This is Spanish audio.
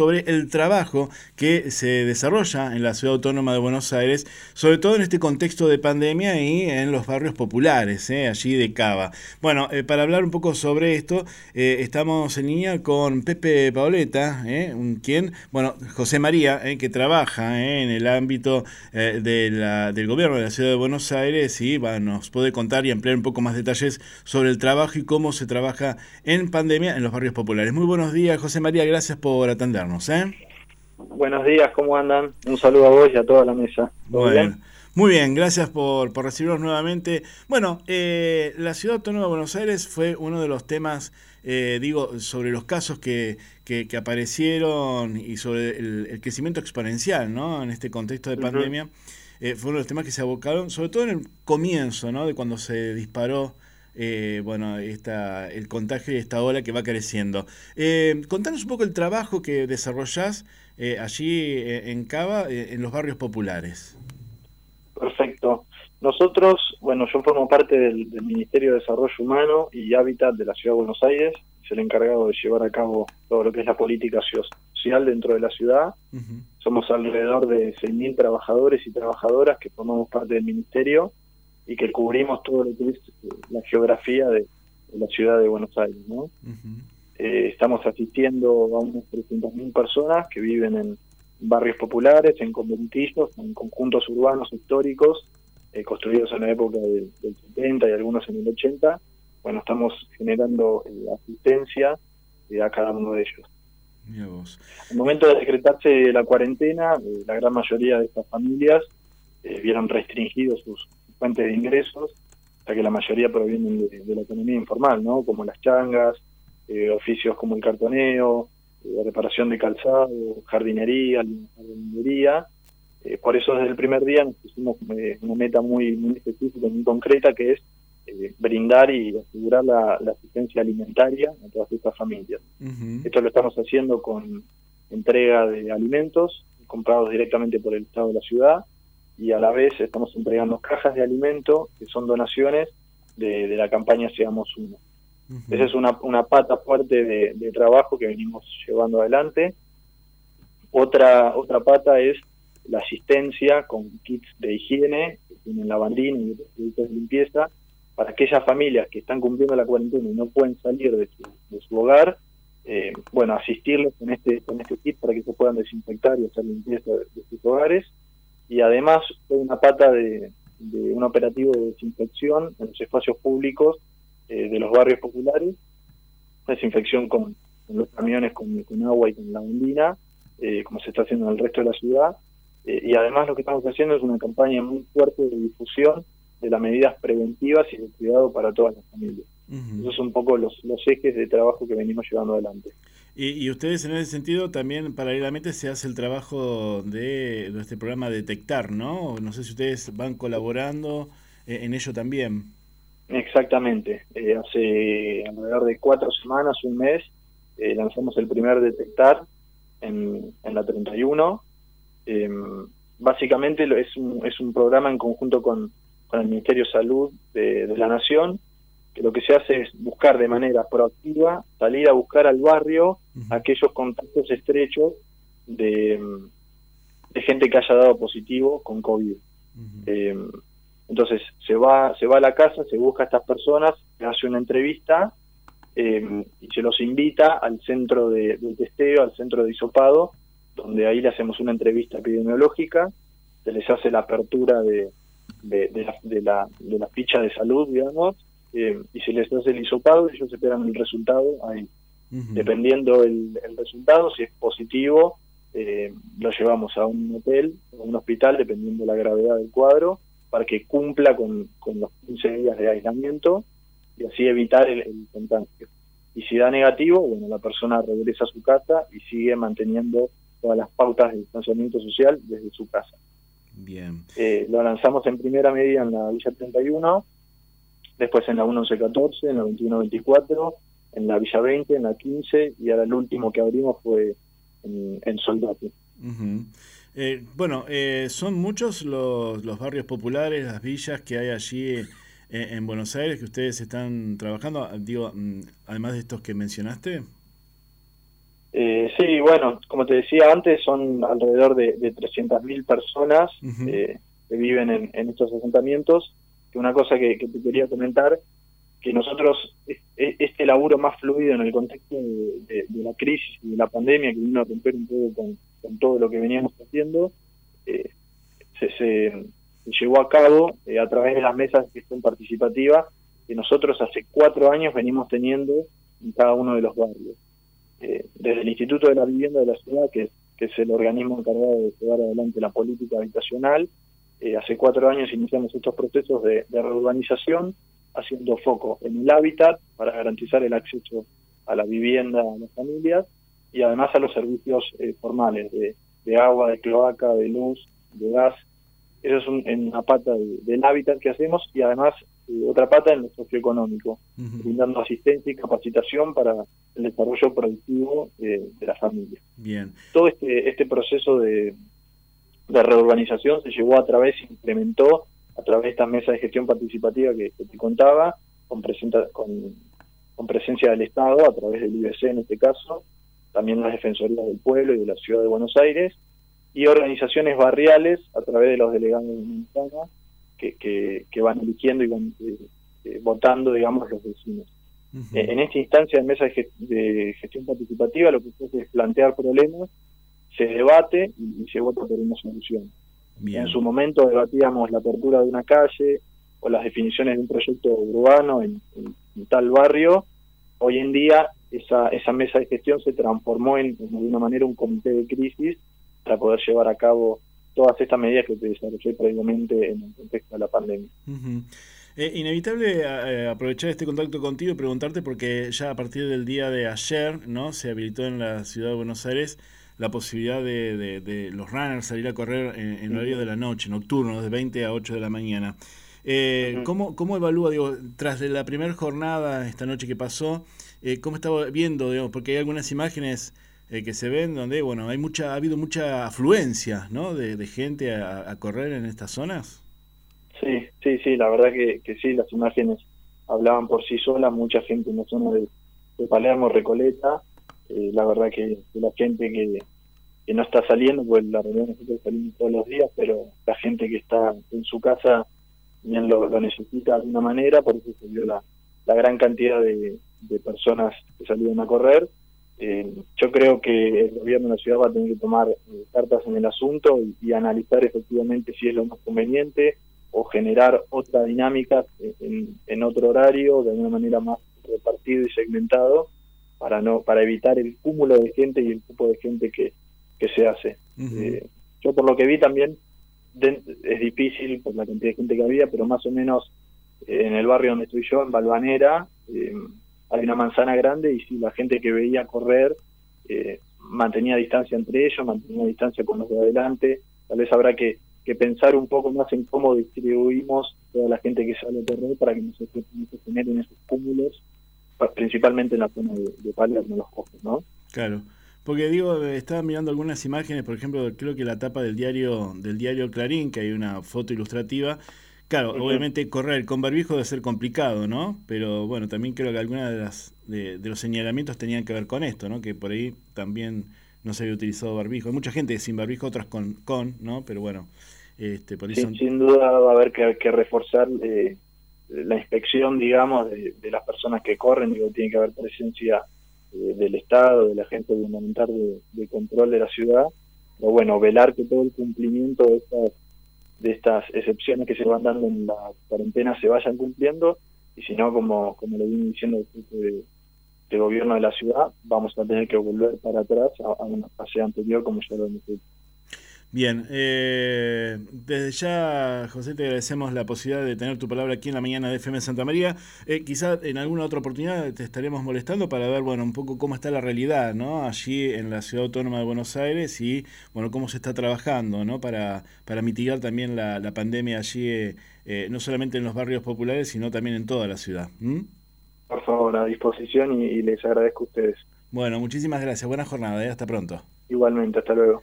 sobre el trabajo que se desarrolla en la ciudad autónoma de Buenos Aires, sobre todo en este contexto de pandemia y en los barrios populares, ¿eh? allí de Cava. Bueno, eh, para hablar un poco sobre esto, eh, estamos en línea con Pepe Paoleta, quien, bueno, José María, que trabaja en el ámbito del gobierno de la ciudad de Buenos Aires y nos puede contar y ampliar un poco más detalles sobre el trabajo y cómo se trabaja en pandemia en los barrios populares. Muy buenos días, José María, gracias por ¿eh? Buenos días, ¿cómo andan? Un saludo a vos y a toda la mesa. Muy bien? Muy bien, gracias por, por recibirnos nuevamente. Bueno, eh, la Ciudad Autónoma de Buenos Aires fue uno de los temas, eh, digo, sobre los casos que, que, aparecieron y sobre el, crecimiento exponencial, ¿no? En este contexto de pandemia. fue uno de los temas que se abocaron, sobre todo en el comienzo, ¿no? De cuando se disparó eh, bueno, esta, el contagio y esta ola que va creciendo. Eh, contanos un poco el trabajo que desarrollás eh, allí eh, en Cava, en los barrios populares. Perfecto. Nosotros, bueno, yo formo parte del, Ministerio de Desarrollo Humano y Hábitat de la Ciudad de Buenos Aires, soy el encargado de llevar a cabo todo lo que es la política social dentro de la ciudad. Somos alrededor de 6.000 trabajadores y trabajadoras que formamos parte del Ministerio y que cubrimos todo lo que es eh, la geografía de, la ciudad de Buenos Aires. ¿no? Eh, estamos asistiendo a unas 300.000 personas que viven en barrios populares, en conventillos, en conjuntos urbanos históricos, eh, construidos en la época del, 70 y algunos en el 80. Bueno, estamos generando asistencia a cada uno de ellos. Al momento de decretarse la cuarentena, la gran mayoría de estas familias vieron restringidos sus, fuentes de ingresos, ya que la mayoría provienen de, la economía informal, ¿no? Como las changas, eh, oficios como el cartoneo, eh, reparación de calzado, jardinería, jardinería. Eh, por eso desde el primer día nos pusimos una meta muy, muy específica, muy concreta, que es brindar y asegurar la, asistencia alimentaria a todas estas familias. Esto lo estamos haciendo con entrega de alimentos comprados directamente por el Estado de la ciudad, y a la vez estamos entregando cajas de alimento que son donaciones de, la campaña Seamos Uno. Esa es una, una pata fuerte de, trabajo que venimos llevando adelante. Otra, otra pata es la asistencia con kits de higiene, que tienen lavandina y productos de limpieza, para aquellas familias que están cumpliendo la cuarentena y no pueden salir de su, hogar, eh, bueno, asistirles con este, con este kit para que se puedan desinfectar y hacer limpieza de sus hogares y además fue una pata de, un operativo de desinfección en los espacios públicos eh, de los barrios populares, desinfección con, los camiones con, agua y con lavandina, eh, como se está haciendo en el resto de la ciudad, eh, y además lo que estamos haciendo es una campaña muy fuerte de difusión de las medidas preventivas y de cuidado para todas las familias. Esos son un poco los, los ejes de trabajo que venimos llevando adelante. Y, ustedes en ese sentido también paralelamente se hace el trabajo de, este programa Detectar, ¿no? No sé si ustedes van colaborando eh, en ello también. Exactamente. Eh, hace alrededor de cuatro semanas, un mes, eh, lanzamos el primer Detectar en, en la 31. Em, básicamente es un, es un programa en conjunto con, con el Ministerio de Salud de, de la Nación lo que se hace es buscar de manera proactiva, salir a buscar al barrio aquellos contactos estrechos de, gente que haya dado positivo con COVID. Eh, entonces se va, se va a la casa, se busca a estas personas, se hace una entrevista eh, y se los invita al centro de, testeo, al centro de hisopado, donde ahí le hacemos una entrevista epidemiológica, se les hace la apertura de, de, la, de, la, de la ficha de salud, digamos, eh, y si les hace el hisopado, ellos esperan el resultado ahí. Dependiendo el, resultado, si es positivo, eh, lo llevamos a un hotel o un hospital, dependiendo la gravedad del cuadro, para que cumpla con, los 15 días de aislamiento y así evitar el, el, contagio. Y si da negativo, bueno, la persona regresa a su casa y sigue manteniendo todas las pautas de distanciamiento social desde su casa. Bien. Eh, lo lanzamos en primera medida en la Villa 31 después en la 1114, en la 2124, en la Villa 20, en la 15 y ahora el último que abrimos fue en, en Soldati. Eh, bueno, eh, son muchos los, los, barrios populares, las villas que hay allí eh, en Buenos Aires que ustedes están trabajando, digo, mm, además de estos que mencionaste. Eh, sí, bueno, como te decía antes, son alrededor de, de 300.000 personas que viven en, estos asentamientos. Que una cosa que, te quería comentar, que nosotros, este laburo más fluido en el contexto de, la crisis y de la pandemia, que vino a romper un poco con, todo lo que veníamos haciendo, eh, se, se, llevó a cabo a través de las mesas de gestión participativa que nosotros hace cuatro años venimos teniendo en cada uno de los barrios. Eh, desde el Instituto de la Vivienda de la Ciudad, que, es el organismo encargado de llevar adelante la política habitacional, eh, hace cuatro años iniciamos estos procesos de, reurbanización, haciendo foco en el hábitat para garantizar el acceso a la vivienda a las familias y además a los servicios eh, formales de, agua, de cloaca, de luz, de gas. Eso es una pata del hábitat que hacemos y además otra pata en lo socioeconómico, brindando asistencia y capacitación para el desarrollo productivo de la familia. Bien. Todo este, este proceso de, de reurbanización se llevó a través, se implementó a través de esta mesa de gestión participativa que, te contaba, con, con, con, presencia del Estado, a través del IBC en este caso, también las Defensorías del Pueblo y de la Ciudad de Buenos Aires, y organizaciones barriales a través de los delegados de Montana, que, que, van eligiendo y van eh, eh, votando, digamos, los vecinos. Eh, en esta instancia de mesa de, gestión participativa lo que se hace es plantear problemas, se debate y, se vota por una solución. En su momento debatíamos la apertura de una calle o las definiciones de un proyecto urbano en, tal barrio. Hoy en día esa, esa mesa de gestión se transformó en, de alguna manera, un comité de crisis para poder llevar a cabo todas estas medidas que te desarrollé previamente en el contexto de la pandemia. Eh, inevitable eh, aprovechar este contacto contigo y preguntarte porque ya a partir del día de ayer no se habilitó en la ciudad de Buenos Aires la posibilidad de, los runners salir a correr en, en horario de la noche, nocturno, de 20 a 8 de la mañana. Eh, ¿cómo, ¿Cómo evalúa, digo, tras de la primera jornada esta noche que pasó, eh, cómo estaba viendo, digamos, porque hay algunas imágenes eh, que se ven donde, bueno, hay mucha, ha habido mucha afluencia, ¿no? De, gente a, correr en estas zonas. Sí, sí, sí, la verdad que, que sí, las imágenes hablaban por sí solas, mucha gente en la zona de, Palermo, Recoleta, eh, la verdad que, la gente que, no está saliendo, pues la reunión nosotros salimos todos los días, pero la gente que está en su casa bien lo, necesita de alguna manera, por eso se vio la, la gran cantidad de, personas que salieron a correr. Eh, yo creo que el gobierno de la ciudad va a tener que tomar eh, cartas en el asunto y, analizar efectivamente si es lo más conveniente o generar otra dinámica en, otro horario, de alguna manera más repartido y segmentado, para no para evitar el cúmulo de gente y el grupo de gente que, que se hace. Eh, yo por lo que vi también es difícil por la cantidad de gente que había, pero más o menos en el barrio donde estoy yo, en Balvanera, hay una manzana grande y si la gente que veía correr eh, mantenía distancia entre ellos, mantenía distancia con los de adelante, tal vez habrá que, pensar un poco más en cómo distribuimos toda la gente que sale a correr para que no se, generen esos cúmulos, principalmente en la zona de, de Palermo, los ojos, ¿no? Claro. Porque digo, estaba mirando algunas imágenes, por ejemplo, creo que la tapa del diario del diario Clarín, que hay una foto ilustrativa, Claro, obviamente correr con barbijo debe ser complicado, ¿no? Pero bueno, también creo que algunas de las de, los señalamientos tenían que ver con esto, ¿no? Que por ahí también no se había utilizado barbijo. Hay mucha gente sin barbijo, otras con, con ¿no? Pero bueno, este, por eso... Sin, duda va a haber que, reforzar eh, la inspección, digamos, de, las personas que corren. Digo, tiene que haber presencia eh, del Estado, de la gente gubernamental de, de control de la ciudad. Pero bueno, velar que todo el cumplimiento de estas de estas excepciones que se van dando en la cuarentena se vayan cumpliendo y si no, como, como lo vine diciendo el de, gobierno de la ciudad, vamos a tener que volver para atrás a, una fase anterior como ya lo hemos hecho. Bien, eh, desde ya, José, te agradecemos la posibilidad de tener tu palabra aquí en la mañana de FM Santa María. Eh, quizá en alguna otra oportunidad te estaremos molestando para ver, bueno, un poco cómo está la realidad, ¿no? Allí en la Ciudad Autónoma de Buenos Aires y, bueno, cómo se está trabajando, ¿no? Para, para mitigar también la, pandemia allí, eh, eh, no solamente en los barrios populares, sino también en toda la ciudad. Por favor, a disposición y, les agradezco a ustedes. Bueno, muchísimas gracias. Buena jornada, hasta pronto. Igualmente, hasta luego.